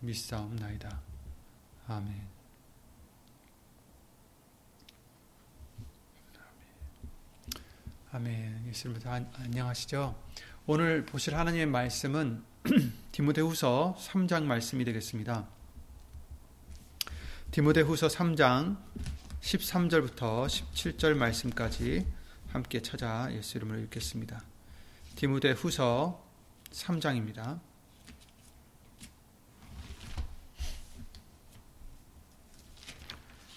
믿사옵나이다. 아멘. 아멘. 예수님 안녕하시죠? 오늘 보실 하나님의 말씀은 디모데후서 3장 말씀이 되겠습니다. 디모데후서 3장 13절부터 17절 말씀까지 함께 찾아 예수 이름으로 읽겠습니다. 디모데후서 3장입니다.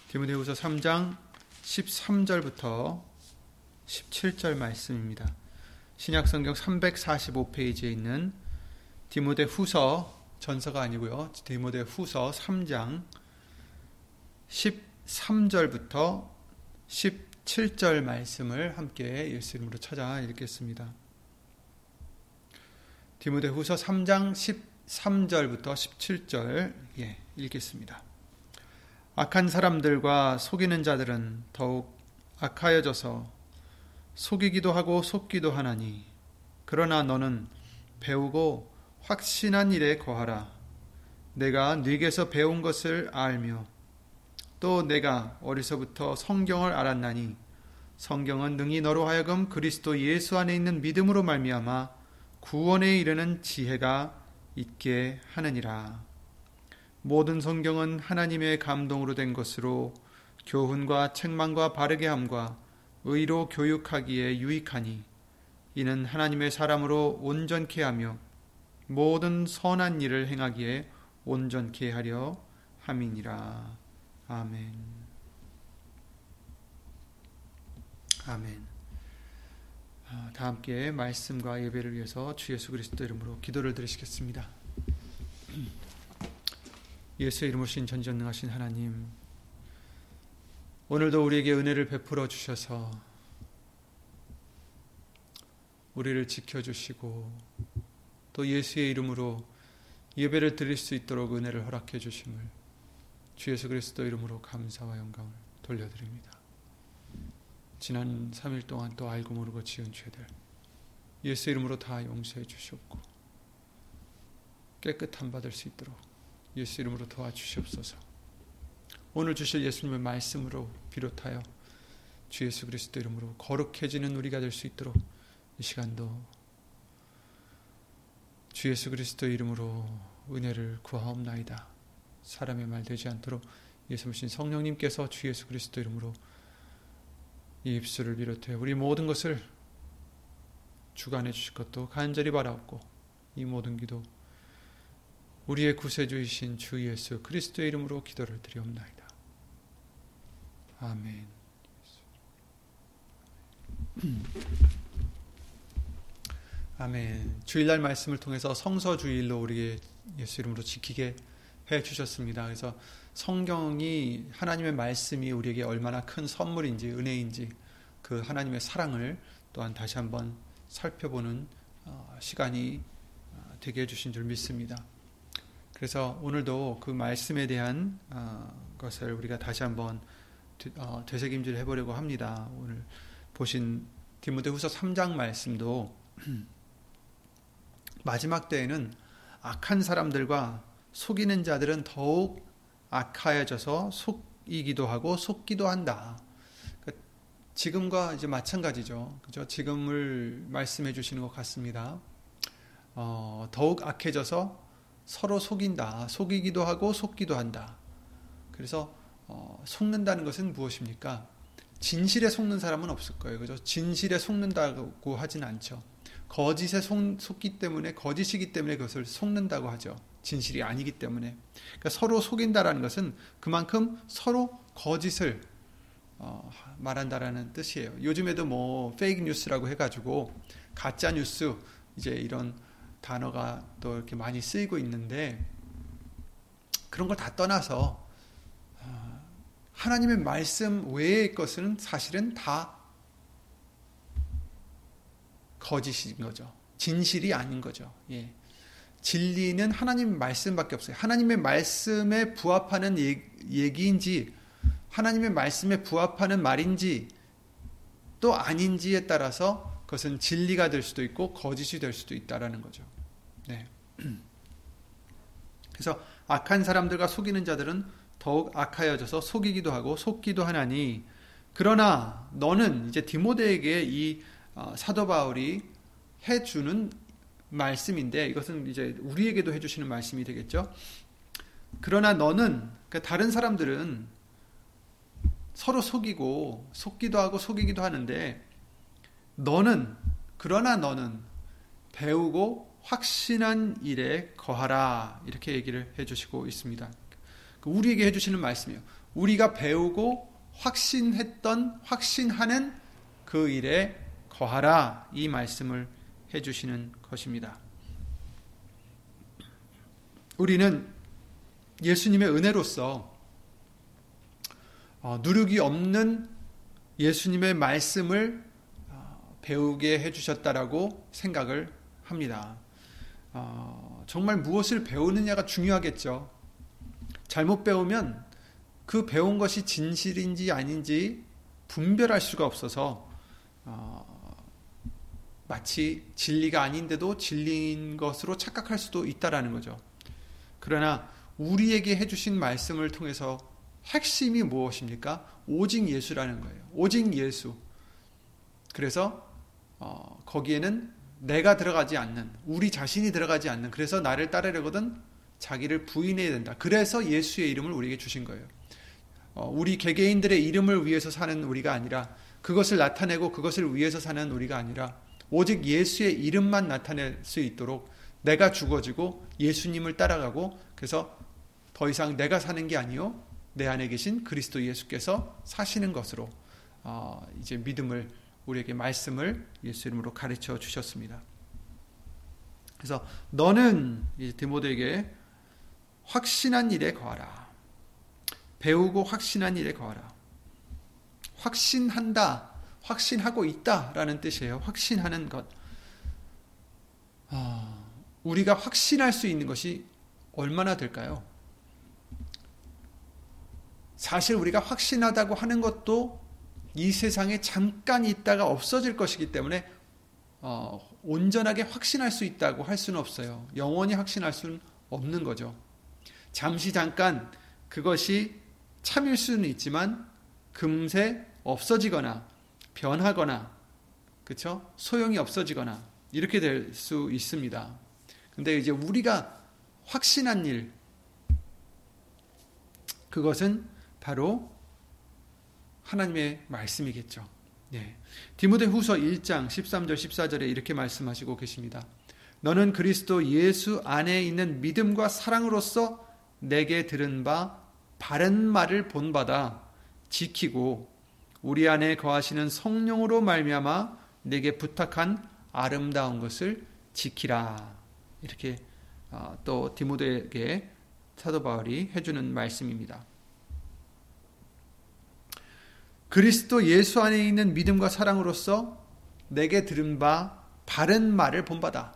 디모데후서 3장 13절부터 17절 말씀입니다. 신약성경 345페이지에 있는 디모데후서 전서가 아니고요. 디모데후서 3장 13절부터 17절 말씀을 함께 예수 이름으로 찾아 읽겠습니다. 디모데후서 3장 13절부터 17절 예, 읽겠습니다. 악한 사람들과 속이는 자들은 더욱 악하여져서 속이기도 하고 속기도 하나니 그러나 너는 배우고 확신한 일에 거하라. 내가 네게서 배운 것을 알며 또 내가 어리서부터 성경을 알았나니 성경은 능히 너로 하여금 그리스도 예수 안에 있는 믿음으로 말미암아 구원에 이르는 지혜가 있게 하느니라 모든 성경은 하나님의 감동으로 된 것으로 교훈과 책망과 바르게 함과 의로 교육하기에 유익하니 이는 하나님의 사람으로 온전케 하며 모든 선한 일을 행하기에 온전케 하려 함이니라. 아멘. 아멘. 아, 다 함께 말씀과 예배를 위해서 주 예수 그리스도 이름으로 기도를 드리시겠습니다. 예수 이름으로 신 전전능하신 하나님 오늘도 우리에게 은혜를 베풀어 주셔서 우리를 지켜주시고 또 예수의 이름으로 예배를 드릴 수 있도록 은혜를 허락해 주심을 주 예수 그리스도 이름으로 감사와 영광을 돌려드립니다. 지난 3일 동안 또 알고 모르고 지은 죄들 예수 이름으로 다 용서해 주셨고 깨끗함 받을 수 있도록 예수 이름으로 도와주시옵소서. 오늘 주실 예수님의 말씀으로 비롯하여 주 예수 그리스도 이름으로 거룩해지는 우리가 될 수 있도록 이 시간도 주 예수 그리스도 이름으로 은혜를 구하옵나이다. 사람의 말 되지 않도록 예수님 성령님께서 주 예수 그리스도 이름으로 이 입술을 비롯해 우리 모든 것을 주관해 주실 것도 간절히 바라옵고 이 모든 기도 우리의 구세주이신 주 예수 그리스도의 이름으로 기도를 드리옵나이다. 아멘. 아멘. 주일날 말씀을 통해서 성서 주일로 우리 예수 이름으로 지키게 해 주셨습니다. 그래서 성경이 하나님의 말씀이 우리에게 얼마나 큰 선물인지 은혜인지 그 하나님의 사랑을 또한 다시 한번 살펴보는 어, 시간이 어, 되게 해 주신 줄 믿습니다. 그래서 오늘도 그 말씀에 대한 어, 것을 우리가 다시 한번 어, 되새김질 해보려고 합니다. 오늘 보신 디모데후서 3장 말씀도 마지막 때에는 악한 사람들과 속이는 자들은 더욱 악하여져서 속이기도 하고 속기도 한다. 그러니까 지금과 이제 마찬가지죠. 그죠? 지금을 말씀해 주시는 것 같습니다. 어, 더욱 악해져서 서로 속인다. 속이기도 하고 속기도 한다. 그래서 어, 속는다는 것은 무엇입니까? 진실에 속는 사람은 없을 거예요. 그죠? 진실에 속는다고 하진 않죠. 거짓에 속, 속기 때문에 거짓이기 때문에 그것을 속는다고 하죠. 진실이 아니기 때문에. 그러니까 서로 속인다라는 것은 그만큼 서로 거짓을 어, 말한다라는 뜻이에요. 요즘에도 뭐 페이크 뉴스라고 해가지고 가짜 뉴스 이제 이런 단어가 또 이렇게 많이 쓰이고 있는데 그런 걸 다 떠나서 어, 하나님의 말씀 외의 것은 사실은 다 거짓인 거죠. 진실이 아닌 거죠. 예. 진리는 하나님 말씀밖에 없어요. 하나님의 말씀에 부합하는 얘기인지 하나님의 말씀에 부합하는 말인지 또 아닌지에 따라서 그것은 진리가 될 수도 있고 거짓이 될 수도 있다라는 거죠. 네. 그래서 악한 사람들과 속이는 자들은 더욱 악하여져서 속이기도 하고 속기도 하나니 그러나 너는 이제 디모데에게 이 어, 사도 바울이 해주는 말씀인데 이것은 이제 우리에게도 해주시는 말씀이 되겠죠. 그러나 너는 그러니까 다른 사람들은 서로 속이고 속기도 하고 속이기도 하는데 너는 그러나 너는 배우고 확신한 일에 거하라 이렇게 얘기를 해주시고 있습니다. 그 우리에게 해주시는 말씀이에요. 우리가 배우고 확신했던 확신하는 그 일에 거하라 이 말씀을 해주시는 것입니다. 우리는 예수님의 은혜로서 어, 누룩이 없는 예수님의 말씀을 어, 배우게 해주셨다라고 생각을 합니다. 어, 정말 무엇을 배우느냐가 중요하겠죠. 잘못 배우면 그 배운 것이 진실인지 아닌지 분별할 수가 없어서 마치 진리가 아닌데도 진리인 것으로 착각할 수도 있다라는 거죠. 그러나 우리에게 해주신 말씀을 통해서 핵심이 무엇입니까? 오직 예수라는 거예요. 오직 예수. 그래서 어, 거기에는 내가 들어가지 않는, 우리 자신이 들어가지 않는, 그래서 나를 따르려거든 자기를 부인해야 된다. 그래서 예수의 이름을 우리에게 주신 거예요. 어, 우리 개개인들의 이름을 위해서 사는 우리가 아니라, 그것을 나타내고 그것을 위해서 사는 우리가 아니라, 오직 예수의 이름만 나타낼 수 있도록 내가 죽어지고 예수님을 따라가고, 그래서 더 이상 내가 사는 게 아니요 내 안에 계신 그리스도 예수께서 사시는 것으로 어, 이제 믿음을 우리에게 말씀을 예수 이름으로 가르쳐 주셨습니다. 그래서 너는 디모데에게 확신한 일에 거하라. 배우고 확신한 일에 거하라. 확신한다, 확신하고 있다라는 뜻이에요. 확신하는 것. 어, 우리가 확신할 수 있는 것이 얼마나 될까요? 사실 우리가 확신하다고 하는 것도 이 세상에 잠깐 있다가 없어질 것이기 때문에 어, 온전하게 확신할 수 있다고 할 수는 없어요. 영원히 확신할 수는 없는 거죠. 잠시 잠깐 그것이 참일 수는 있지만 금세 없어지거나 변하거나 그렇죠? 소용이 없어지거나 이렇게 될 수 있습니다. 근데 이제 우리가 확신한 일 그것은 바로 하나님의 말씀이겠죠. 네. 디모데 후서 1장 13절 14절에 이렇게 말씀하시고 계십니다. 너는 그리스도 예수 안에 있는 믿음과 사랑으로서 내게 들은 바 바른 말을 본받아 지키고 우리 안에 거하시는 성령으로 말미암아 내게 부탁한 아름다운 것을 지키라. 이렇게 어, 또 디모데에게 사도 바울이 해주는 말씀입니다. 그리스도 예수 안에 있는 믿음과 사랑으로서 내게 들은 바 바른 말을 본받아.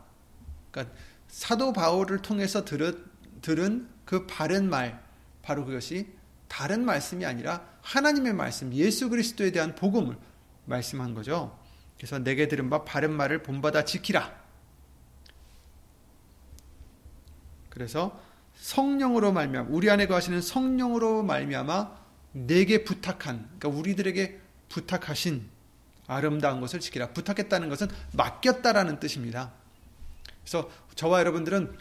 그러니까 사도 바울을 통해서 들은, 들은 그 바른 말, 바로 그것이 다른 말씀이 아니라 하나님의 말씀, 예수 그리스도에 대한 복음을 말씀한 거죠. 그래서 내게 들은 바 바른 말을 본받아 지키라. 그래서 성령으로 말미암아 우리 안에 거하시는 성령으로 말미암아 내게 부탁한, 그러니까 우리들에게 부탁하신 아름다운 것을 지키라. 부탁했다는 것은 맡겼다라는 뜻입니다. 그래서 저와 여러분들은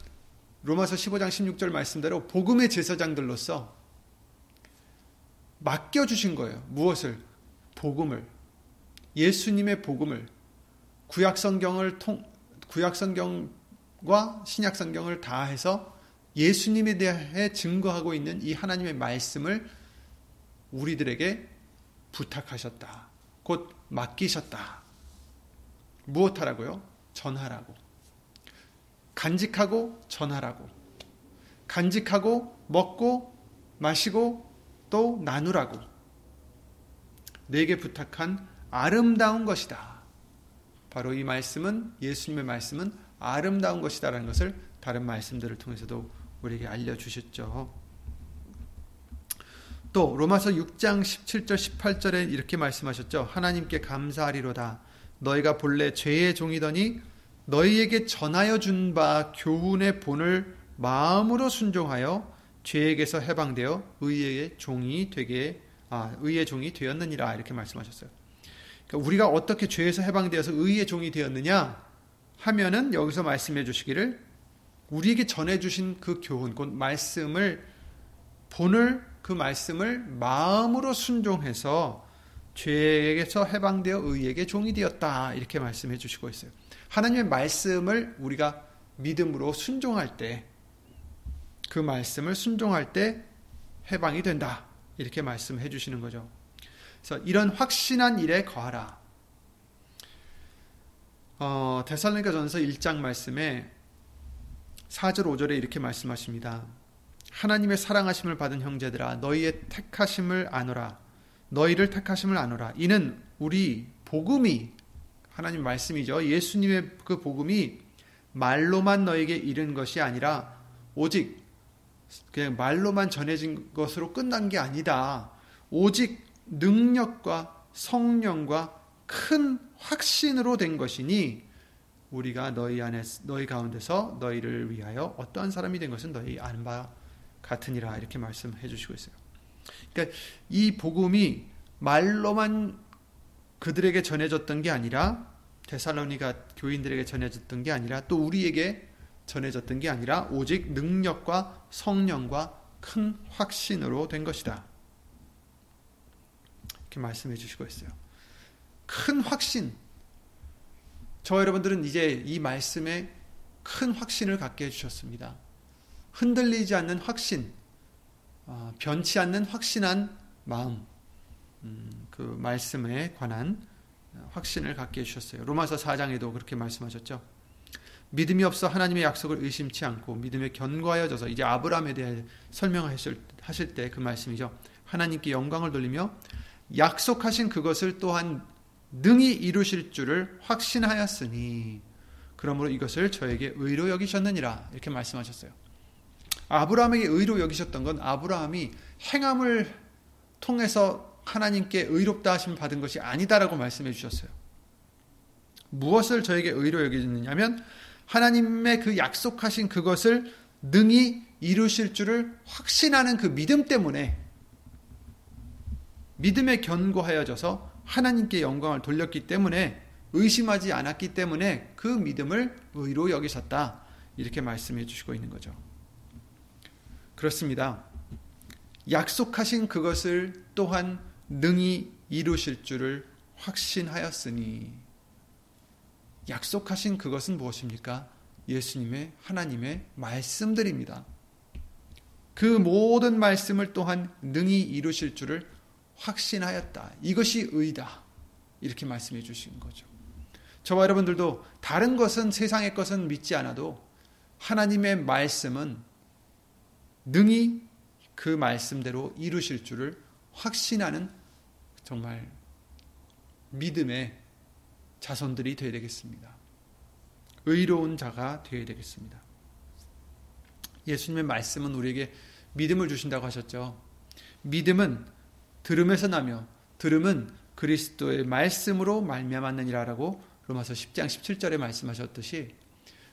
로마서 15장 16절 말씀대로 복음의 제사장들로서 맡겨 주신 거예요. 무엇을? 복음을. 예수님의 복음을 구약 성경을 통 구약 성경과 신약 성경을 다 해서 예수님에 대해 증거하고 있는 이 하나님의 말씀을 우리들에게 부탁하셨다. 곧 맡기셨다. 무엇하라고요? 전하라고. 간직하고 전하라고. 간직하고 먹고 마시고 또 나누라고. 내게 부탁한 아름다운 것이다. 바로 이 말씀은 예수님의 말씀은 아름다운 것이다라는 것을 다른 말씀들을 통해서도 우리에게 알려 주셨죠. 또 로마서 6장 17절 18절에 이렇게 말씀하셨죠. 하나님께 감사하리로다. 너희가 본래 죄의 종이더니 너희에게 전하여 준 바 교훈의 본을 마음으로 순종하여 죄에게서 해방되어 의의 종이 되게 아 의의 종이 되었느니라 이렇게 말씀하셨어요. 그러니까 우리가 어떻게 죄에서 해방되어서 의의 종이 되었느냐 하면은 여기서 말씀해 주시기를 우리에게 전해 주신 그 교훈 곧 말씀을 본을 그 말씀을 마음으로 순종해서 죄에게서 해방되어 의에게 종이 되었다. 이렇게 말씀해 주시고 있어요. 하나님의 말씀을 우리가 믿음으로 순종할 때, 그 말씀을 순종할 때 해방이 된다. 이렇게 말씀해 주시는 거죠. 그래서 이런 확신한 일에 거하라. 어, 데살로니가 전서 1장 말씀에 4절 5절에 이렇게 말씀하십니다. 하나님의 사랑하심을 받은 형제들아 너희의 택하심을 아노라. 너희를 택하심을 아노라. 이는 우리 복음이 하나님 말씀이죠. 예수님의 그 복음이 말로만 너에게 이른 것이 아니라 오직 그냥 말로만 전해진 것으로 끝난 게 아니다. 오직 능력과 성령과 큰 확신으로 된 것이니 우리가 너희 안에 너희 가운데서 너희를 위하여 어떠한 사람이 된 것은 너희 아는 바 같으니라 이렇게 말씀해 주시고 있어요. 그러니까 이 복음이 말로만 그들에게 전해졌던 게 아니라 데살로니가 교인들에게 전해졌던 게 아니라 또 우리에게 전해졌던 게 아니라 오직 능력과 성령과 큰 확신으로 된 것이다. 이렇게 말씀해 주시고 있어요. 큰 확신. 저 여러분들은 이제 이 말씀에 큰 확신을 갖게 해주셨습니다. 흔들리지 않는 확신, 어, 변치 않는 확신한 마음, 음, 그 말씀에 관한 확신을 갖게 해주셨어요. 로마서 4장에도 그렇게 말씀하셨죠. 믿음이 없어 하나님의 약속을 의심치 않고 믿음에 견고하여져서 이제 아브라함에 대해 설명하실 때 그 말씀이죠. 하나님께 영광을 돌리며 약속하신 그것을 또한 능히 이루실 줄을 확신하였으니 그러므로 이것을 저에게 의로 여기셨느니라 이렇게 말씀하셨어요. 아브라함에게 의로 여기셨던 건 아브라함이 행함을 통해서 하나님께 의롭다 하심 받은 것이 아니다라고 말씀해 주셨어요. 무엇을 저에게 의로 여기셨느냐면 하나님의 그 약속하신 그것을 능히 이루실 줄을 확신하는 그 믿음 때문에 믿음에 견고하여져서 하나님께 영광을 돌렸기 때문에 의심하지 않았기 때문에 그 믿음을 의로 여기셨다. 이렇게 말씀해 주시고 있는 거죠. 그렇습니다. 약속하신 그것을 또한 능히 이루실 줄을 확신하였으니 약속하신 그것은 무엇입니까? 예수님의 하나님의 말씀들입니다. 그 모든 말씀을 또한 능히 이루실 줄을 확신하였다. 이것이 의다. 이렇게 말씀해 주신 거죠. 저와 여러분들도 다른 것은 세상의 것은 믿지 않아도 하나님의 말씀은 능히 그 말씀대로 이루실 줄을 확신하는 정말 믿음의 자손들이 되어야 되겠습니다. 의로운 자가 되어야 되겠습니다. 예수님의 말씀은 우리에게 믿음을 주신다고 하셨죠. 믿음은 들음에서 나며 들음은 그리스도의 말씀으로 말미암았느니라라고 로마서 10장 17절에 말씀하셨듯이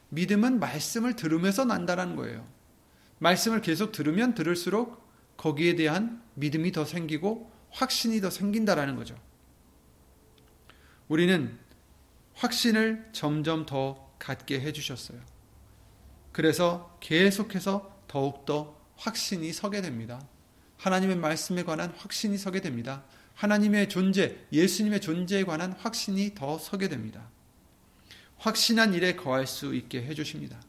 믿음은 말씀을 들으면서 난다라는 거예요. 말씀을 계속 들으면 들을수록 거기에 대한 믿음이 더 생기고 확신이 더 생긴다라는 거죠. 우리는 확신을 점점 더 갖게 해주셨어요. 그래서 계속해서 더욱더 확신이 서게 됩니다. 하나님의 말씀에 관한 확신이 서게 됩니다. 하나님의 존재, 예수님의 존재에 관한 확신이 더 서게 됩니다. 확신한 일에 거할 수 있게 해주십니다.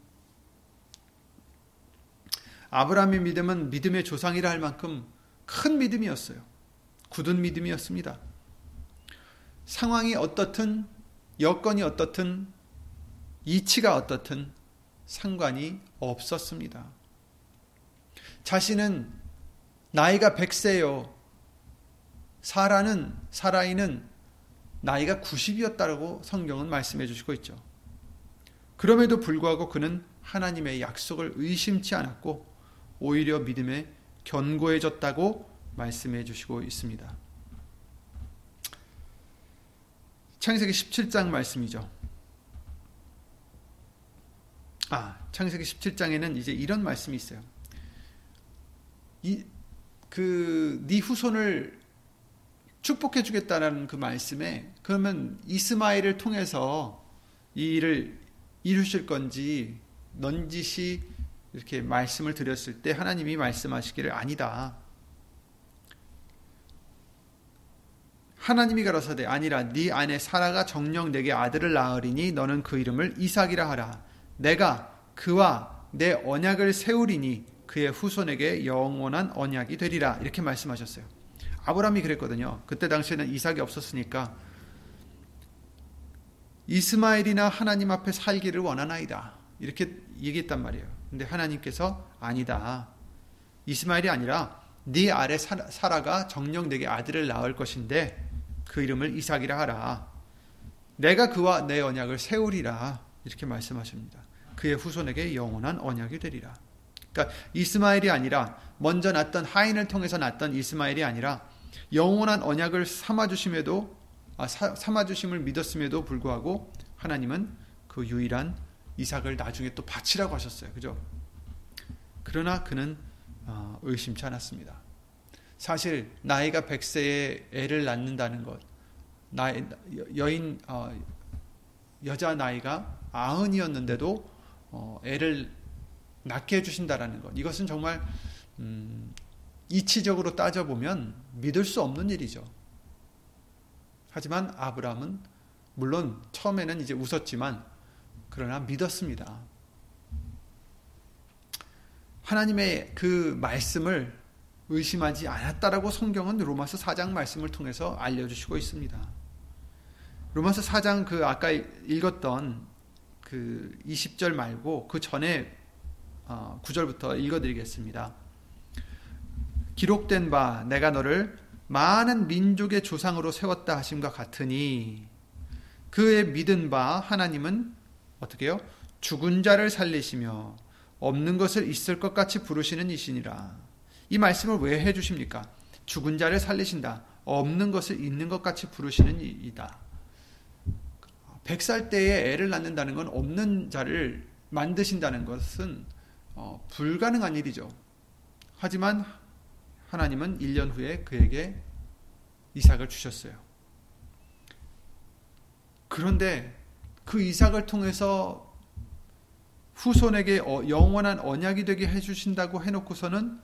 아브라함의 믿음은 믿음의 조상이라 할 만큼 큰 믿음이었어요. 굳은 믿음이었습니다. 상황이 어떻든, 여건이 어떻든, 이치가 어떻든 상관이 없었습니다. 자신은 나이가 100세요. 사라는, 사라이는 나이가 90이었다고 성경은 말씀해 주시고 있죠. 그럼에도 불구하고 그는 하나님의 약속을 의심치 않았고 오히려 믿음에 견고해졌다고 말씀해 주시고 있습니다. 창세기 17장 말씀이죠. 아, 창세기 17장에는 이제 이런 말씀이 있어요. 이, 그, 네 후손을 축복해 주겠다라는 그 말씀에, 그러면 이스마엘을 통해서 이 일을 이루실 건지, 넌지시 이렇게 말씀을 드렸을 때 하나님이 말씀하시기를 아니다. 하나님이 가라사대 아니라 네 아내 사라가 정령 내게 아들을 낳으리니 너는 그 이름을 이삭이라 하라. 내가 그와 내 언약을 세우리니 그의 후손에게 영원한 언약이 되리라. 이렇게 말씀하셨어요. 아브라함이 그랬거든요. 그때 당시에는 이삭이 없었으니까 이스마엘이나 하나님 앞에 살기를 원하나이다. 이렇게 얘기했단 말이에요. 근데 하나님께서 아니다. 이스마엘이 아니라 네 아래 사라가 정령 내게 아들을 낳을 것인데 그 이름을 이삭이라 하라. 내가 그와 내 언약을 세우리라. 이렇게 말씀하십니다. 그의 후손에게 영원한 언약이 되리라. 그러니까 이스마엘이 아니라 먼저 낳던 하인을 통해서 낳던 이스마엘이 아니라 영원한 언약을 삼아 주심에도 아, 삼아 주심을 믿었음에도 불구하고 하나님은 그 유일한 이삭을 나중에 또 바치라고 하셨어요. 그죠? 그러나 그는 어, 의심치 않았습니다. 사실 나이가 100세에 애를 낳는다는 것, 나이, 여인 어, 여자 나이가 아흔이었는데도 어, 애를 낳게 해주신다라는 것, 이것은 정말 음, 이치적으로 따져 보면 믿을 수 없는 일이죠. 하지만 아브라함은 물론 처음에는 이제 웃었지만 그러나 믿었습니다. 하나님의 그 말씀을 의심하지 않았다라고 성경은 로마서 4장 말씀을 통해서 알려주시고 있습니다. 로마서 4장 그 아까 읽었던 그 20절 말고 그 전에 9절부터 어, 읽어드리겠습니다. 기록된 바 내가 너를 많은 민족의 조상으로 세웠다 하심과 같으니 그의 믿은 바 하나님은 어떻게요? 죽은 자를 살리시며 없는 것을 있을 것 같이 부르시는 이시니라. 이 말씀을 왜 해주십니까? 죽은 자를 살리신다. 없는 것을 있는 것 같이 부르시는 이다. 100살 때에 애를 낳는다는 건 없는 자를 만드신다는 것은 어, 불가능한 일이죠. 하지만 하나님은 1년 후에 그에게 이삭을 주셨어요. 그런데 그 이삭을 통해서 후손에게 어, 영원한 언약이 되게 해주신다고 해놓고서는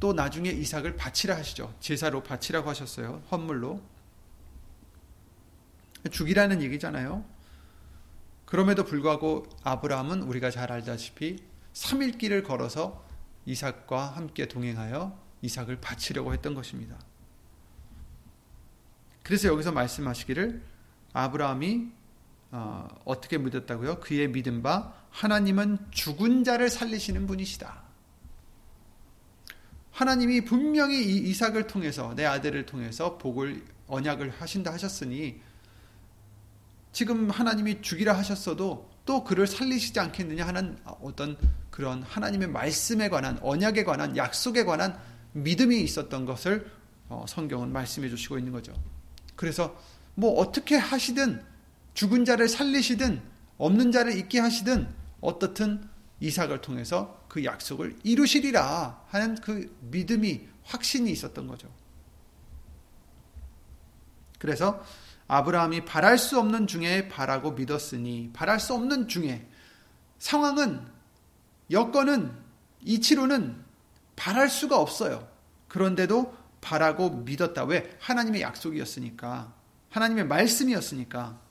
또 나중에 이삭을 바치라 하시죠. 제사로 바치라고 하셨어요. 헌물로. 죽이라는 얘기잖아요. 그럼에도 불구하고 아브라함은 우리가 잘 알다시피 3일 길을 걸어서 이삭과 함께 동행하여 이삭을 바치려고 했던 것입니다. 그래서 여기서 말씀하시기를 아브라함이 어, 떻게 믿었다고요? 그의 믿은 바 하나님은 죽은 자를 살리시는 분이시다. 하나님이 분명히 이 이삭을 통해서 내 아들을 통해서 복을 언약을 하신다 하셨으니 지금 하나님이 죽이라 하셨어도 또 그를 살리시지 않겠느냐 하는 어떤 그런 하나님의 말씀에 관한 언약에 관한 약속에 관한 믿음이 있었던 것을 어, 성경은 말씀해 주시고 있는 거죠. 그래서 뭐 어떻게 하시든 죽은 자를 살리시든 없는 자를 있게 하시든 어떻든 이삭을 통해서 그 약속을 이루시리라 하는 그 믿음이 확신이 있었던 거죠. 그래서 아브라함이 바랄 수 없는 중에 바라고 믿었으니 바랄 수 없는 중에 상황은 여건은 이치로는 바랄 수가 없어요. 그런데도 바라고 믿었다. 왜? 하나님의 약속이었으니까. 하나님의 말씀이었으니까.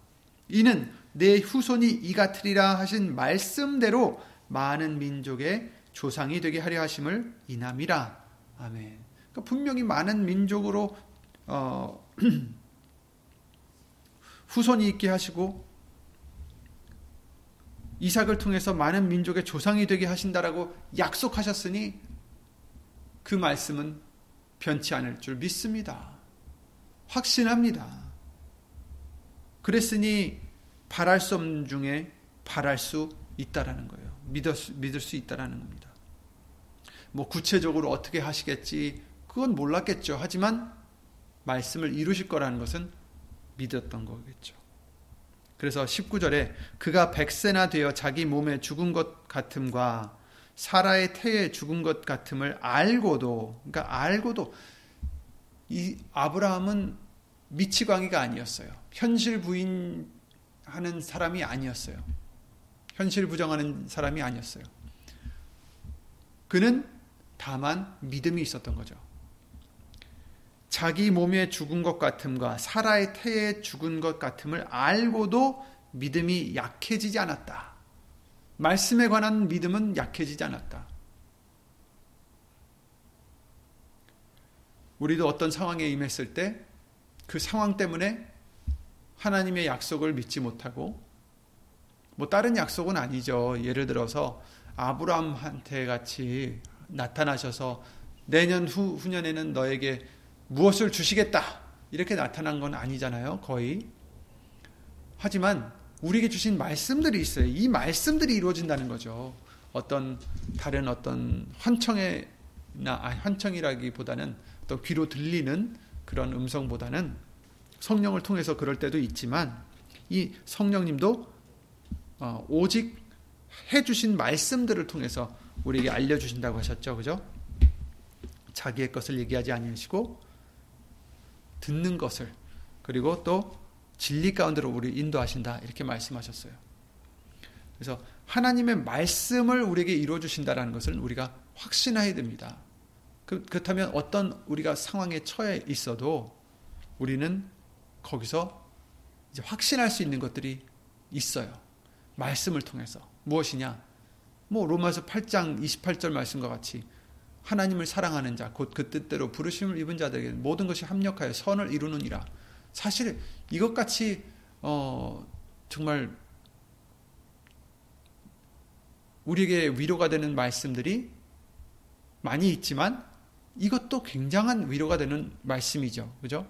이는 내 후손이 이 같으리라 하신 말씀대로 많은 민족의 조상이 되게 하려 하심을 이남이라. 아멘. 그러니까 분명히 많은 민족으로 어, 후손이 있게 하시고 이삭을 통해서 많은 민족의 조상이 되게 하신다라고 약속하셨으니 그 말씀은 변치 않을 줄 믿습니다. 확신합니다. 그랬으니 바랄 수 없는 중에 바랄 수 있다라는 거예요. 믿을 수, 믿을 수 있다라는 겁니다. 뭐 구체적으로 어떻게 하시겠지 그건 몰랐겠죠. 하지만 말씀을 이루실 거라는 것은 믿었던 거겠죠. 그래서 19절에 그가 백세나 되어 자기 몸에 죽은 것 같음과 사라의 태에 죽은 것 같음을 알고도 그러니까 알고도 이 아브라함은 미치광이가 아니었어요. 현실 부인하는 사람이 아니었어요. 현실 부정하는 사람이 아니었어요. 그는 다만 믿음이 있었던 거죠. 자기 몸에 죽은 것 같음과 사라의 태에 죽은 것 같음을 알고도 믿음이 약해지지 않았다. 말씀에 관한 믿음은 약해지지 않았다. 우리도 어떤 상황에 임했을 때 그 상황 때문에 하나님의 약속을 믿지 못하고 뭐 다른 약속은 아니죠. 예를 들어서 아브라함한테 같이 나타나셔서 내년 후, 후년에는 너에게 무엇을 주시겠다. 이렇게 나타난 건 아니잖아요. 거의. 하지만 우리에게 주신 말씀들이 있어요. 이 말씀들이 이루어진다는 거죠. 어떤 다른 어떤 환청에나 아, 환청이라기보다는 또 귀로 들리는 그런 음성보다는 성령을 통해서 그럴 때도 있지만 이 성령님도 어, 오직 해주신 말씀들을 통해서 우리에게 알려주신다고 하셨죠, 그죠? 자기의 것을 얘기하지 아니하시고 듣는 것을 그리고 또 진리 가운데로 우리 인도하신다 이렇게 말씀하셨어요. 그래서 하나님의 말씀을 우리에게 이루어 주신다라는 것을 우리가 확신해야 됩니다. 그, 그렇다면 어떤 우리가 상황에 처해 있어도 우리는 거기서 이제 확신할 수 있는 것들이 있어요. 말씀을 통해서 무엇이냐? 뭐 로마서 8장 28절 말씀과 같이 하나님을 사랑하는 자, 곧 그 뜻대로 부르심을 입은 자들에게 모든 것이 합력하여 선을 이루느니라. 사실 이것같이 어, 정말 우리에게 위로가 되는 말씀들이 많이 있지만 이것도 굉장한 위로가 되는 말씀이죠. 그죠?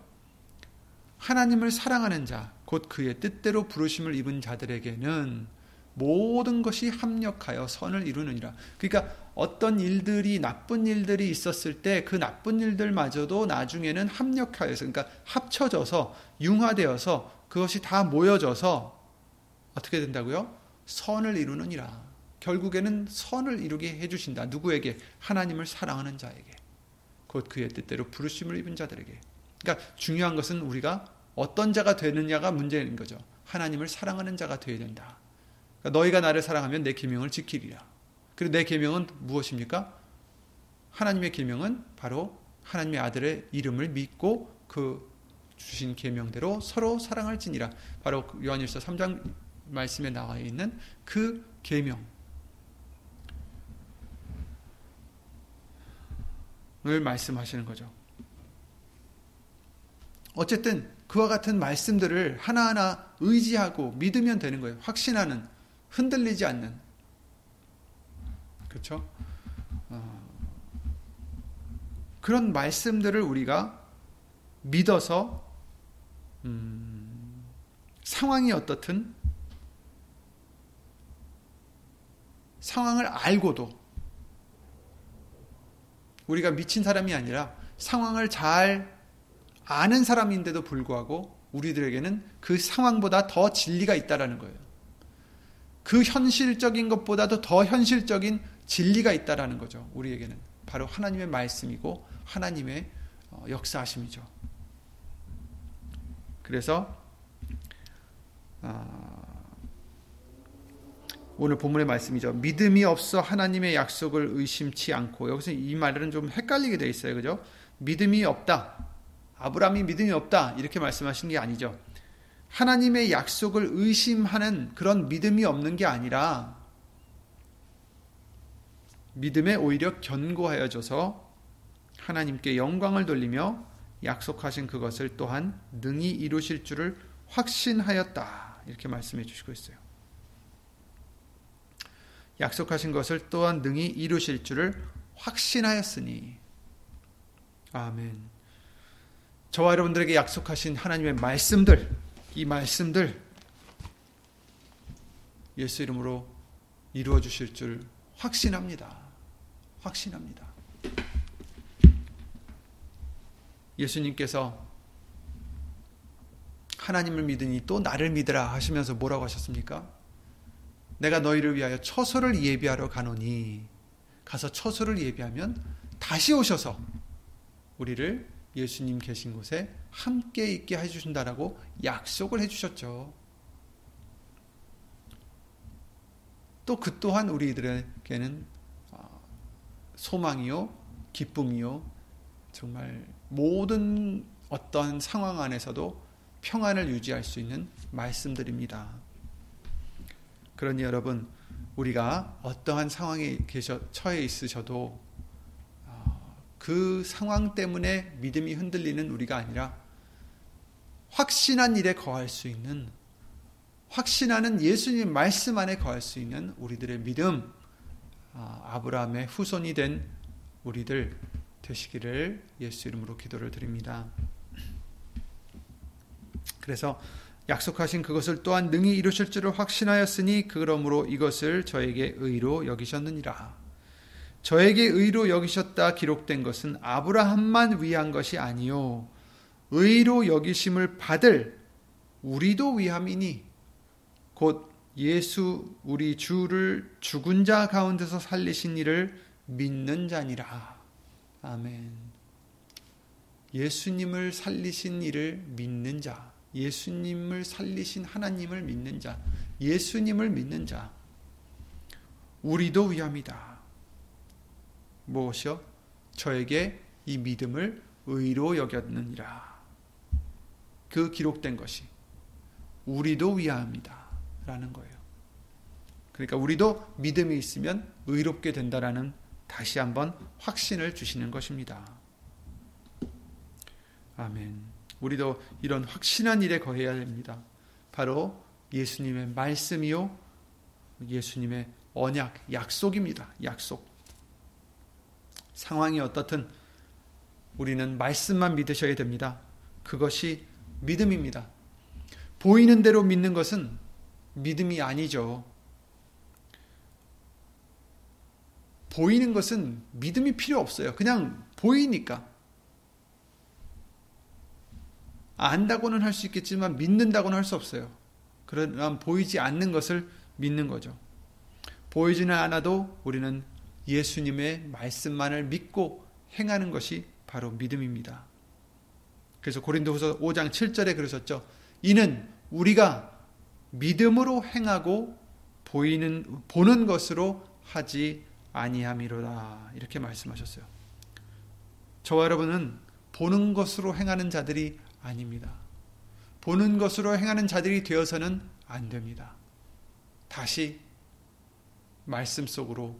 하나님을 사랑하는 자, 곧 그의 뜻대로 부르심을 입은 자들에게는 모든 것이 합력하여 선을 이루느니라. 그러니까 어떤 일들이 나쁜 일들이 있었을 때 그 나쁜 일들마저도 나중에는 합력하여서 그러니까 합쳐져서 융화되어서 그것이 다 모여져서 어떻게 된다고요? 선을 이루느니라. 결국에는 선을 이루게 해 주신다. 누구에게? 하나님을 사랑하는 자에게. 곧 그의 뜻대로 부르심을 입은 자들에게. 그러니까 중요한 것은 우리가 어떤 자가 되느냐가 문제인 거죠. 하나님을 사랑하는 자가 되어야 된다. 그러니까 너희가 나를 사랑하면 내 계명을 지키리라. 그리고 내 계명은 무엇입니까? 하나님의 계명은 바로 하나님의 아들의 이름을 믿고 그 주신 계명대로 서로 사랑할지니라. 바로 그 요한일서 3장 말씀에 나와 있는 그 계명 말씀하시는 거죠. 어쨌든 그와 같은 말씀들을 하나하나 의지하고 믿으면 되는 거예요. 확신하는 흔들리지 않는 그렇죠? 어, 그런 말씀들을 우리가 믿어서 음, 상황이 어떻든 상황을 알고도 우리가 미친 사람이 아니라 상황을 잘 아는 사람인데도 불구하고 우리들에게는 그 상황보다 더 진리가 있다라는 거예요. 그 현실적인 것보다도 더 현실적인 진리가 있다라는 거죠. 우리에게는 바로 하나님의 말씀이고 하나님의 어, 역사하심이죠. 그래서 아, 오늘 본문의 말씀이죠. 믿음이 없어 하나님의 약속을 의심치 않고 여기서 이 말은 좀 헷갈리게 돼 있어요. 그죠? 믿음이 없다. 아브라함이 믿음이 없다. 이렇게 말씀하신 게 아니죠. 하나님의 약속을 의심하는 그런 믿음이 없는 게 아니라 믿음에 오히려 견고하여져서 하나님께 영광을 돌리며 약속하신 그것을 또한 능히 이루실 줄을 확신하였다. 이렇게 말씀해 주시고 있어요. 약속하신 것을 또한 능히 이루실 줄을 확신하였으니. 아멘. 저와 여러분들에게 약속하신 하나님의 말씀들, 이 말씀들, 예수 이름으로 이루어 주실 줄 확신합니다. 확신합니다. 예수님께서 하나님을 믿으니 또 나를 믿으라 하시면서 뭐라고 하셨습니까? 내가 너희를 위하여 처소를 예비하러 가노니 가서 처소를 예비하면 다시 오셔서 우리를 예수님 계신 곳에 함께 있게 해 주신다라고 약속을 해 주셨죠. 또 그 또한 우리들에게는 어, 소망이요, 기쁨이요, 정말 모든 어떤 상황 안에서도 평안을 유지할 수 있는 말씀들입니다. 그러니 여러분, 우리가 어떠한 상황에 계셔, 처해 있으셔도 어, 그 상황 때문에 믿음이 흔들리는 우리가 아니라 확신한 일에 거할 수 있는 확신하는 예수님 말씀 안에 거할 수 있는 우리들의 믿음 어, 아브라함의 후손이 된 우리들 되시기를 예수 이름으로 기도를 드립니다. 그래서 약속하신 그것을 또한 능히 이루실 줄을 확신하였으니 그러므로 이것을 저에게 의로 여기셨느니라. 저에게 의로 여기셨다 기록된 것은 아브라함만 위한 것이 아니요 의로 여기심을 받을 우리도 위함이니 곧 예수 우리 주를 죽은 자 가운데서 살리신 이를 믿는 자니라. 아멘. 예수님을 살리신 이를 믿는 자. 예수님을 살리신 하나님을 믿는 자, 예수님을 믿는 자, 우리도 위함이다. 무엇이요? 저에게 이 믿음을 의로 여겼느니라. 그 기록된 것이 우리도 위함이다. 라는 거예요. 그러니까 우리도 믿음이 있으면 의롭게 된다라는 다시 한번 확신을 주시는 것입니다. 아멘. 우리도 이런 확신한 일에 거해야 됩니다. 바로 예수님의 말씀이요. 예수님의 언약, 약속입니다. 약속. 상황이 어떻든 우리는 말씀만 믿으셔야 됩니다. 그것이 믿음입니다. 보이는 대로 믿는 것은 믿음이 아니죠. 보이는 것은 믿음이 필요 없어요. 그냥 보이니까. 안다고는 할 수 있겠지만 믿는다고는 할 수 없어요. 그러나 보이지 않는 것을 믿는 거죠. 보이지는 않아도 우리는 예수님의 말씀만을 믿고 행하는 것이 바로 믿음입니다. 그래서 고린도후서 5장 7절에 그러셨죠. 이는 우리가 믿음으로 행하고 보이는 보는 것으로 하지 아니함이로다. 이렇게 말씀하셨어요. 저와 여러분은 보는 것으로 행하는 자들이 아닙니다. 보는 것으로 행하는 자들이 되어서는 안 됩니다. 다시 말씀 속으로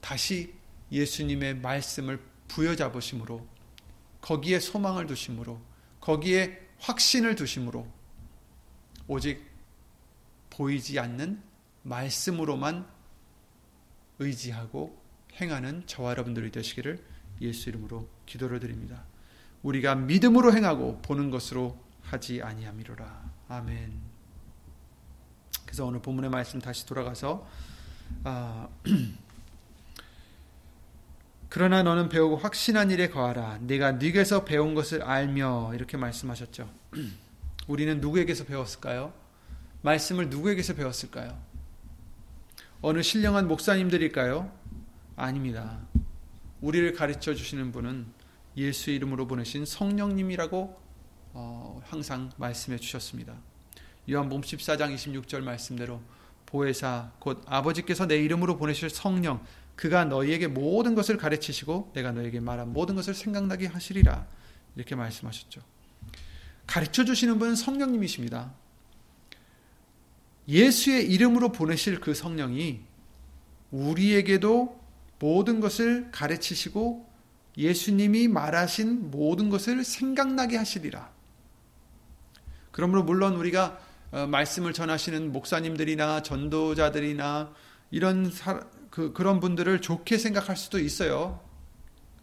다시 예수님의 말씀을 부여잡으심으로 거기에 소망을 두심으로 거기에 확신을 두심으로 오직 보이지 않는 말씀으로만 의지하고 행하는 저와 여러분들이 되시기를 예수 이름으로 기도를 드립니다. 우리가 믿음으로 행하고 보는 것으로 하지 아니함이로라. 아멘. 그래서 오늘 본문의 말씀 다시 돌아가서 아, 그러나 너는 배우고 확신한 일에 거하라. 네가 네게서 배운 것을 알며 이렇게 말씀하셨죠. 우리는 누구에게서 배웠을까요? 말씀을 누구에게서 배웠을까요? 어느 신령한 목사님들일까요? 아닙니다. 우리를 가르쳐 주시는 분은 예수 이름으로 보내신 성령님이라고 어, 항상 말씀해 주셨습니다. 요한복음 14장 26절 말씀대로 보혜사 곧 아버지께서 내 이름으로 보내실 성령 그가 너희에게 모든 것을 가르치시고 내가 너에게 말한 모든 것을 생각나게 하시리라 이렇게 말씀하셨죠. 가르쳐 주시는 분은 성령님이십니다. 예수의 이름으로 보내실 그 성령이 우리에게도 모든 것을 가르치시고 예수님이 말하신 모든 것을 생각나게 하시리라. 그러므로 물론 우리가 어, 말씀을 전하시는 목사님들이나 전도자들이나 이런 사, 그, 그런 분들을 좋게 생각할 수도 있어요.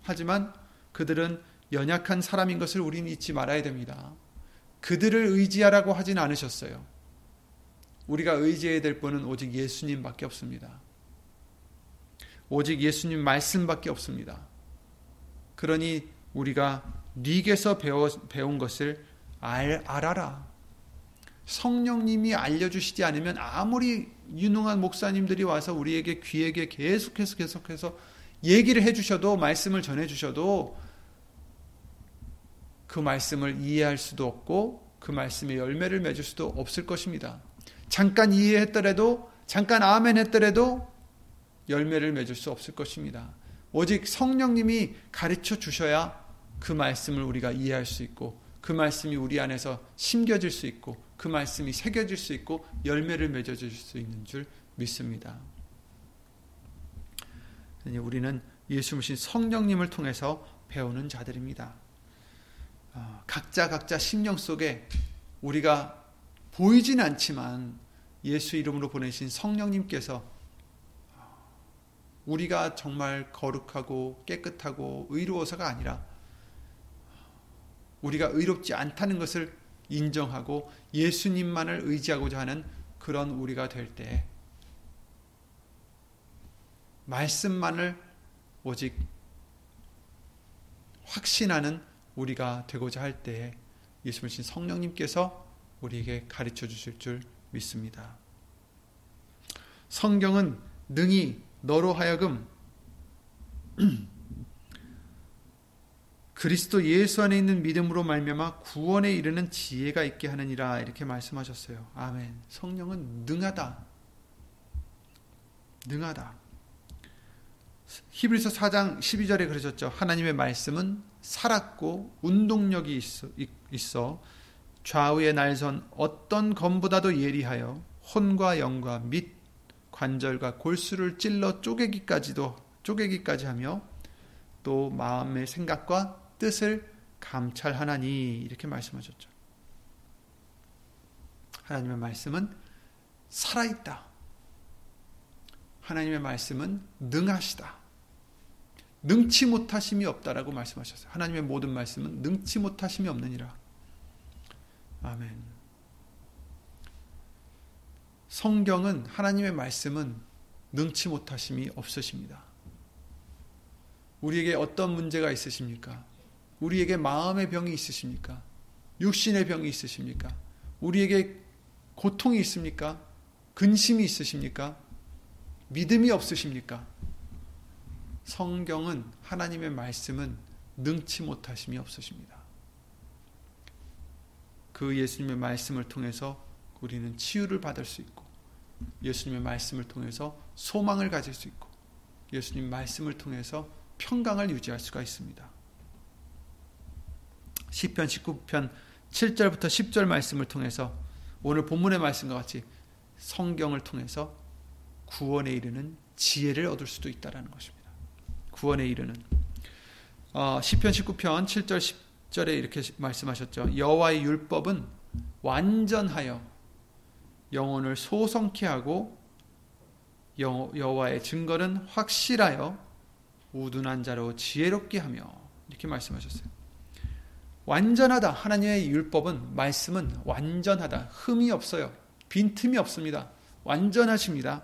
하지만 그들은 연약한 사람인 것을 우리는 잊지 말아야 됩니다. 그들을 의지하라고 하진 않으셨어요. 우리가 의지해야 될 분은 오직 예수님밖에 없습니다. 오직 예수님 말씀밖에 없습니다. 그러니 우리가 네게서 배워, 배운 것을 알, 알아라. 성령님이 알려주시지 않으면 아무리 유능한 목사님들이 와서 우리에게 귀에게 계속해서 계속해서 얘기를 해주셔도 말씀을 전해주셔도 그 말씀을 이해할 수도 없고 그 말씀의 열매를 맺을 수도 없을 것입니다. 잠깐 이해했더라도 잠깐 아멘 했더라도 열매를 맺을 수 없을 것입니다. 오직 성령님이 가르쳐 주셔야 그 말씀을 우리가 이해할 수 있고 그 말씀이 우리 안에서 심겨질 수 있고 그 말씀이 새겨질 수 있고 열매를 맺어줄 수 있는 줄 믿습니다. 우리는 예수님 성령님을 통해서 배우는 자들입니다. 어, 각자 각자 심령 속에 우리가 보이진 않지만 예수 이름으로 보내신 성령님께서 우리가 정말 거룩하고 깨끗하고 의로워서가 아니라 우리가 의롭지 않다는 것을 인정하고 예수님만을 의지하고자 하는 그런 우리가 될 때 말씀만을 오직 확신하는 우리가 되고자 할 때에 예수님 성령님께서 우리에게 가르쳐 주실 줄 믿습니다. 성경은 능히 너로 하여금 그리스도 예수 안에 있는 믿음으로 말미암아 구원에 이르는 지혜가 있게 하느니라 이렇게 말씀하셨어요. 아멘. 성령은 능하다. 능하다. 히브리서 4장 12절에 그러셨죠. 하나님의 말씀은 살았고 운동력이 있어, 좌우의 날선 어떤 검보다도 예리하여 혼과 영과 및 관절과 골수를 찔러 쪼개기까지도 쪼개기까지 하며 또 마음의 생각과 뜻을 감찰하나니 이렇게 말씀하셨죠. 하나님의 말씀은 살아있다. 하나님의 말씀은 능하시다. 능치 못하심이 없다라고 말씀하셨어요. 하나님의 모든 말씀은 능치 못하심이 없느니라. 아멘. 성경은 하나님의 말씀은 능치 못하심이 없으십니다. 우리에게 어떤 문제가 있으십니까? 우리에게 마음의 병이 있으십니까? 육신의 병이 있으십니까? 우리에게 고통이 있습니까? 근심이 있으십니까? 믿음이 없으십니까? 성경은 하나님의 말씀은 능치 못하심이 없으십니다. 그 예수님의 말씀을 통해서 우리는 치유를 받을 수 있고 예수님의 말씀을 통해서 소망을 가질 수 있고 예수님 말씀을 통해서 평강을 유지할 수가 있습니다. 시편 19편 7절부터 10절 말씀을 통해서 오늘 본문의 말씀과 같이 성경을 통해서 구원에 이르는 지혜를 얻을 수도 있다라는 것입니다. 구원에 이르는 어, 시편 19편 7절 10절에 이렇게 말씀하셨죠. 여호와의 율법은 완전하여 영혼을 소성케 하고 여호와의 증거는 확실하여 우둔한 자로 지혜롭게 하며 이렇게 말씀하셨어요. 완전하다. 하나님의 율법은 말씀은 완전하다. 흠이 없어요. 빈틈이 없습니다. 완전하십니다.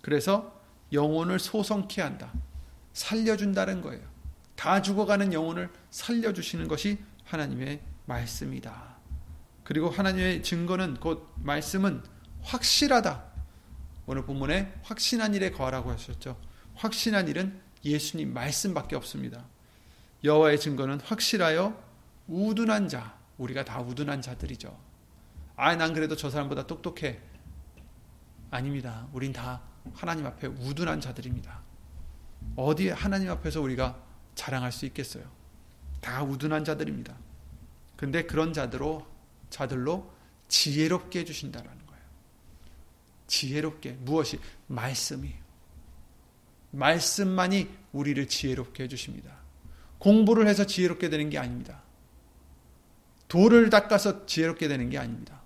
그래서 영혼을 소성케 한다. 살려준다는 거예요. 다 죽어가는 영혼을 살려주시는 것이 하나님의 말씀이다. 그리고 하나님의 증거는 곧 말씀은 확실하다. 오늘 본문에 확신한 일에 거하라고 하셨죠. 확신한 일은 예수님 말씀밖에 없습니다. 여호와의 증거는 확실하여 우둔한 자, 우리가 다 우둔한 자들이죠. 아, 난 그래도 저 사람보다 똑똑해. 아닙니다. 우린 다 하나님 앞에 우둔한 자들입니다. 어디 하나님 앞에서 우리가 자랑할 수 있겠어요? 다 우둔한 자들입니다. 근데 그런 자들로 자들로 지혜롭게 해주신다라는 거예요. 지혜롭게 무엇이 말씀이 말씀만이 우리를 지혜롭게 해주십니다. 공부를 해서 지혜롭게 되는 게 아닙니다. 돌을 닦아서 지혜롭게 되는 게 아닙니다.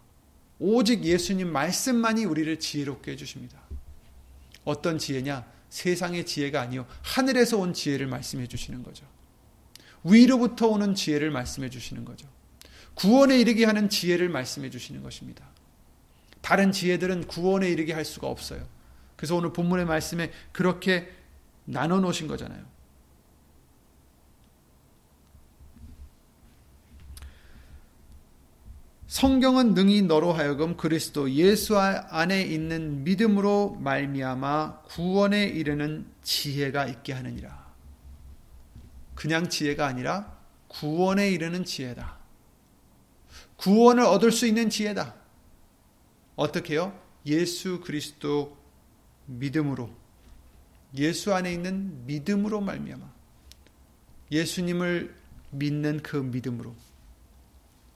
오직 예수님 말씀만이 우리를 지혜롭게 해주십니다. 어떤 지혜냐? 세상의 지혜가 아니요. 하늘에서 온 지혜를 말씀해 주시는 거죠. 위로부터 오는 지혜를 말씀해 주시는 거죠. 구원에 이르게 하는 지혜를 말씀해 주시는 것입니다. 다른 지혜들은 구원에 이르게 할 수가 없어요. 그래서 오늘 본문의 말씀에 그렇게 나눠 놓으신 거잖아요. 성경은 능히 너로 하여금 그리스도 예수 안에 있는 믿음으로 말미암아 구원에 이르는 지혜가 있게 하느니라. 그냥 지혜가 아니라 구원에 이르는 지혜다. 구원을 얻을 수 있는 지혜다. 어떻게요? 예수 그리스도 믿음으로 예수 안에 있는 믿음으로 말미암아 예수님을 믿는 그 믿음으로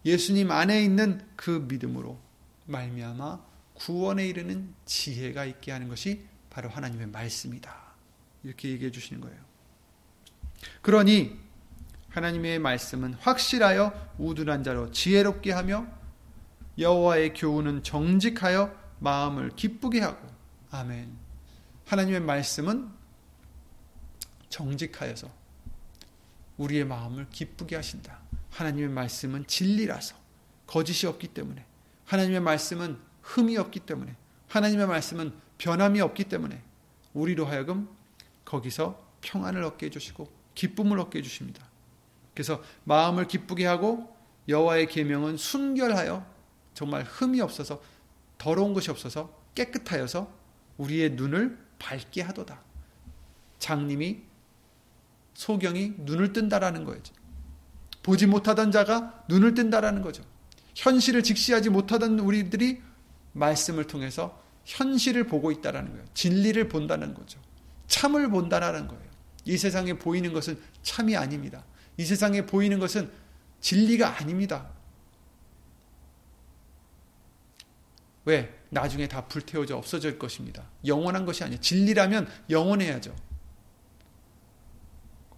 예수님 안에 있는 그 믿음으로 말미암아 구원에 이르는 지혜가 있게 하는 것이 바로 하나님의 말씀이다. 이렇게 얘기해 주시는 거예요. 그러니 하나님의 말씀은 확실하여 우둔한 자로 지혜롭게 하며 여호와의 교훈은 정직하여 마음을 기쁘게 하고 아멘. 하나님의 말씀은 정직하여서 우리의 마음을 기쁘게 하신다. 하나님의 말씀은 진리라서 거짓이 없기 때문에 하나님의 말씀은 흠이 없기 때문에 하나님의 말씀은 변함이 없기 때문에 우리로 하여금 거기서 평안을 얻게 해주시고 기쁨을 얻게 해주십니다. 그래서 마음을 기쁘게 하고 여호와의 계명은 순결하여 정말 흠이 없어서 더러운 것이 없어서 깨끗하여서 우리의 눈을 밝게 하도다. 장님이 소경이 눈을 뜬다라는 거예요. 보지 못하던 자가 눈을 뜬다라는 거죠. 현실을 직시하지 못하던 우리들이 말씀을 통해서 현실을 보고 있다라는 거예요. 진리를 본다는 거죠. 참을 본다라는 거예요. 이 세상에 보이는 것은 참이 아닙니다. 이 세상에 보이는 것은 진리가 아닙니다. 왜? 나중에 다 불태워져 없어질 것입니다. 영원한 것이 아니에요. 진리라면 영원해야죠.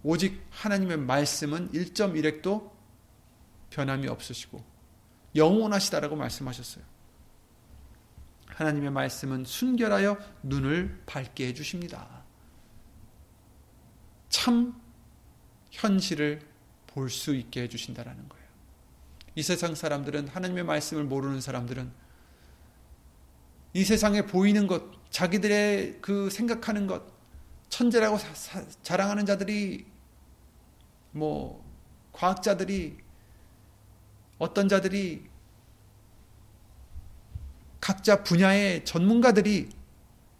오직 하나님의 말씀은 1.1핵도 변함이 없으시고 영원하시다라고 말씀하셨어요. 하나님의 말씀은 순결하여 눈을 밝게 해주십니다. 참 현실을 볼 수 있게 해주신다라는 거예요. 이 세상 사람들은 하나님의 말씀을 모르는 사람들은 이 세상에 보이는 것, 자기들의 그 생각하는 것, 천재라고 사, 사, 자랑하는 자들이 뭐 과학자들이 어떤 자들이 각자 분야의 전문가들이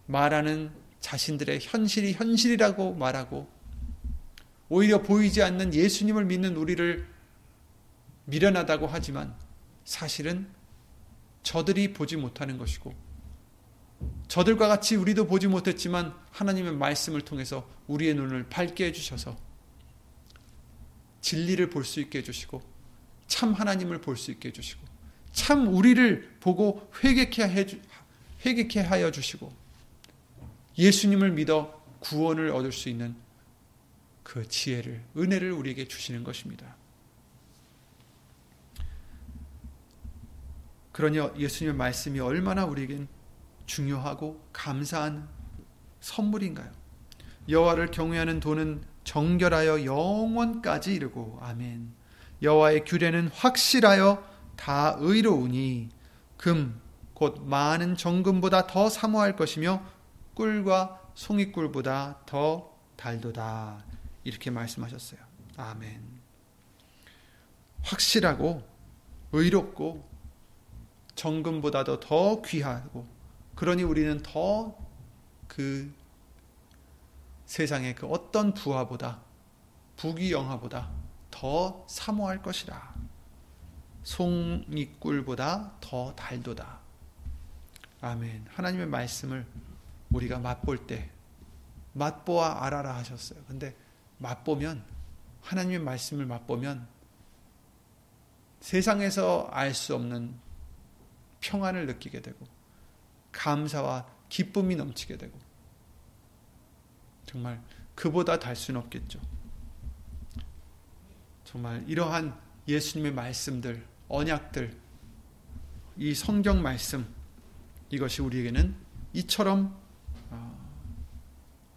말하는 자신들의 현실이 현실이라고 말하고 오히려 보이지 않는 예수님을 믿는 우리를 미련하다고 하지만 사실은 저들이 보지 못하는 것이고 저들과 같이 우리도 보지 못했지만 하나님의 말씀을 통해서 우리의 눈을 밝게 해주셔서 진리를 볼 수 있게 해주시고 참 하나님을 볼 수 있게 해주시고 참 우리를 보고 회개케, 해주, 회개케 하여 주시고 예수님을 믿어 구원을 얻을 수 있는 그 지혜를 은혜를 우리에게 주시는 것입니다. 그러니 예수님의 말씀이 얼마나 우리에겐 중요하고 감사한 선물인가요? 여호와를 경외하는 도는 정결하여 영원까지 이르고 아멘. 여호와의 규례는 확실하여 다 의로우니 금 곧 많은 정금보다 더 사모할 것이며 꿀과 송이꿀보다 더 달도다. 이렇게 말씀하셨어요. 아멘. 확실하고 의롭고 정금보다도 더 귀하고 그러니 우리는 더 그 세상의 그 어떤 부하보다 부귀영화보다 더 사모할 것이라. 송이꿀보다 더 달도다. 아멘. 하나님의 말씀을 우리가 맛볼 때 맛보아 알아라 하셨어요. 근데 맛보면 하나님의 말씀을 맛보면 세상에서 알 수 없는 평안을 느끼게 되고 감사와 기쁨이 넘치게 되고 정말 그보다 달 수는 없겠죠. 정말 이러한 예수님의 말씀들, 언약들, 이 성경 말씀 이것이 우리에게는 이처럼 어,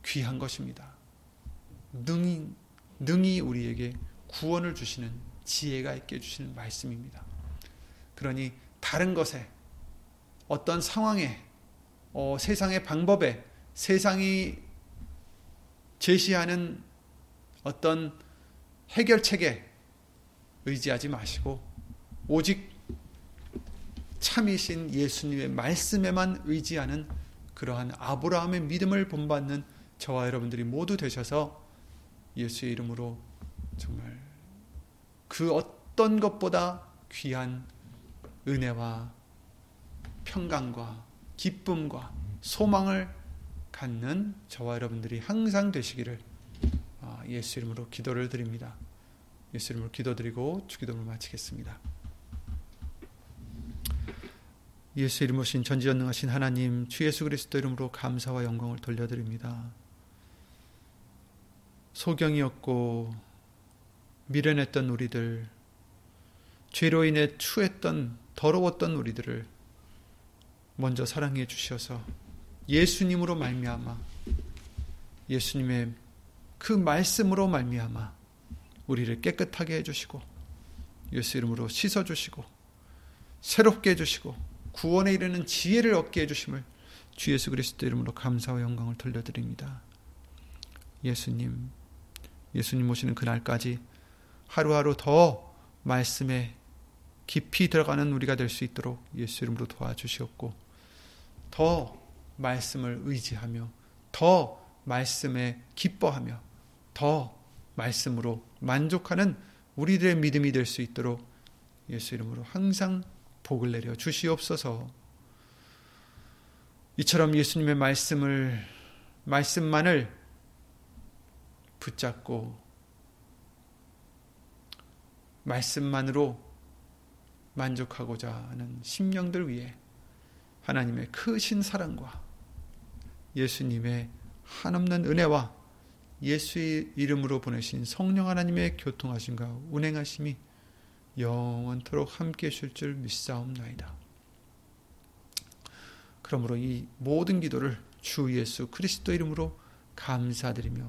귀한 것입니다. 능히, 능히 우리에게 구원을 주시는 지혜가 있게 해주시는 말씀입니다. 그러니 다른 것에 어떤 상황에 어, 세상의 방법에 세상이 제시하는 어떤 해결책에 의지하지 마시고 오직 참이신 예수님의 말씀에만 의지하는 그러한 아브라함의 믿음을 본받는 저와 여러분들이 모두 되셔서 예수의 이름으로 정말 그 어떤 것보다 귀한 은혜와 평강과 기쁨과 소망을 갖는 저와 여러분들이 항상 되시기를 아, 예수 이름으로 기도를 드립니다. 예수 이름으로 기도드리고 주기도를 마치겠습니다. 예수 이름 오신 전지전능하신 하나님 주 예수 그리스도 이름으로 감사와 영광을 돌려드립니다. 소경이었고 미련했던 우리들 죄로 인해 추했던 더러웠던 우리들을 먼저 사랑해 주셔서 예수님으로 말미암아 예수님의 그 말씀으로 말미암아 우리를 깨끗하게 해 주시고 예수 이름으로 씻어 주시고 새롭게 해 주시고 구원에 이르는 지혜를 얻게 해 주심을 주 예수 그리스도 이름으로 감사와 영광을 돌려드립니다. 예수님 예수님 오시는 그날까지 하루하루 더 말씀에 깊이 들어가는 우리가 될 수 있도록 예수 이름으로 도와주시옵고 더 말씀을 의지하며 더 말씀에 기뻐하며 더 말씀으로 만족하는 우리들의 믿음이 될 수 있도록 예수 이름으로 항상 복을 내려 주시옵소서. 이처럼 예수님의 말씀을 말씀만을 붙잡고 말씀만으로 만족하고자 하는 심령들 위해 하나님의 크신 사랑과 예수님의 한없는 은혜와 예수의 이름으로 보내신 성령 하나님의 교통하심과 운행하심이 영원토록 함께 하실 줄 믿사옵나이다. 그러므로 이 모든 기도를 주 예수 그리스도 이름으로 감사드리며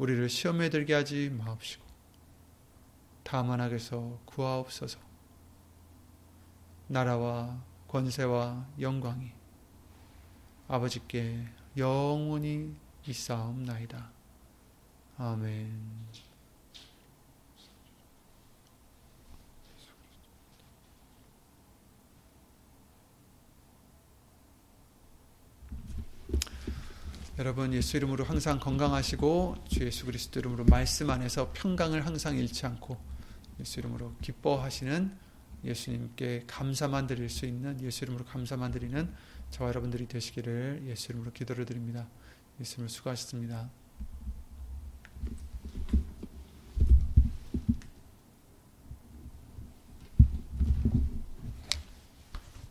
우리를 시험에 들게 하지 마옵시고 다만 악에서 구하옵소서 나라와 권세와 영광이 아버지께 영원히 있사옵나이다. 아멘. 여러분 예수 이름으로 항상 건강하시고 주 예수 그리스도 이름으로 말씀 안에서 평강을 항상 잃지 않고 예수 이름으로 기뻐하시는 예수님께 감사만 드릴 수 있는 예수 이름으로 감사만 드리는 저와 여러분들이 되시기를 예수 이름으로 기도를 드립니다. 예수 이름으로 수고하셨습니다.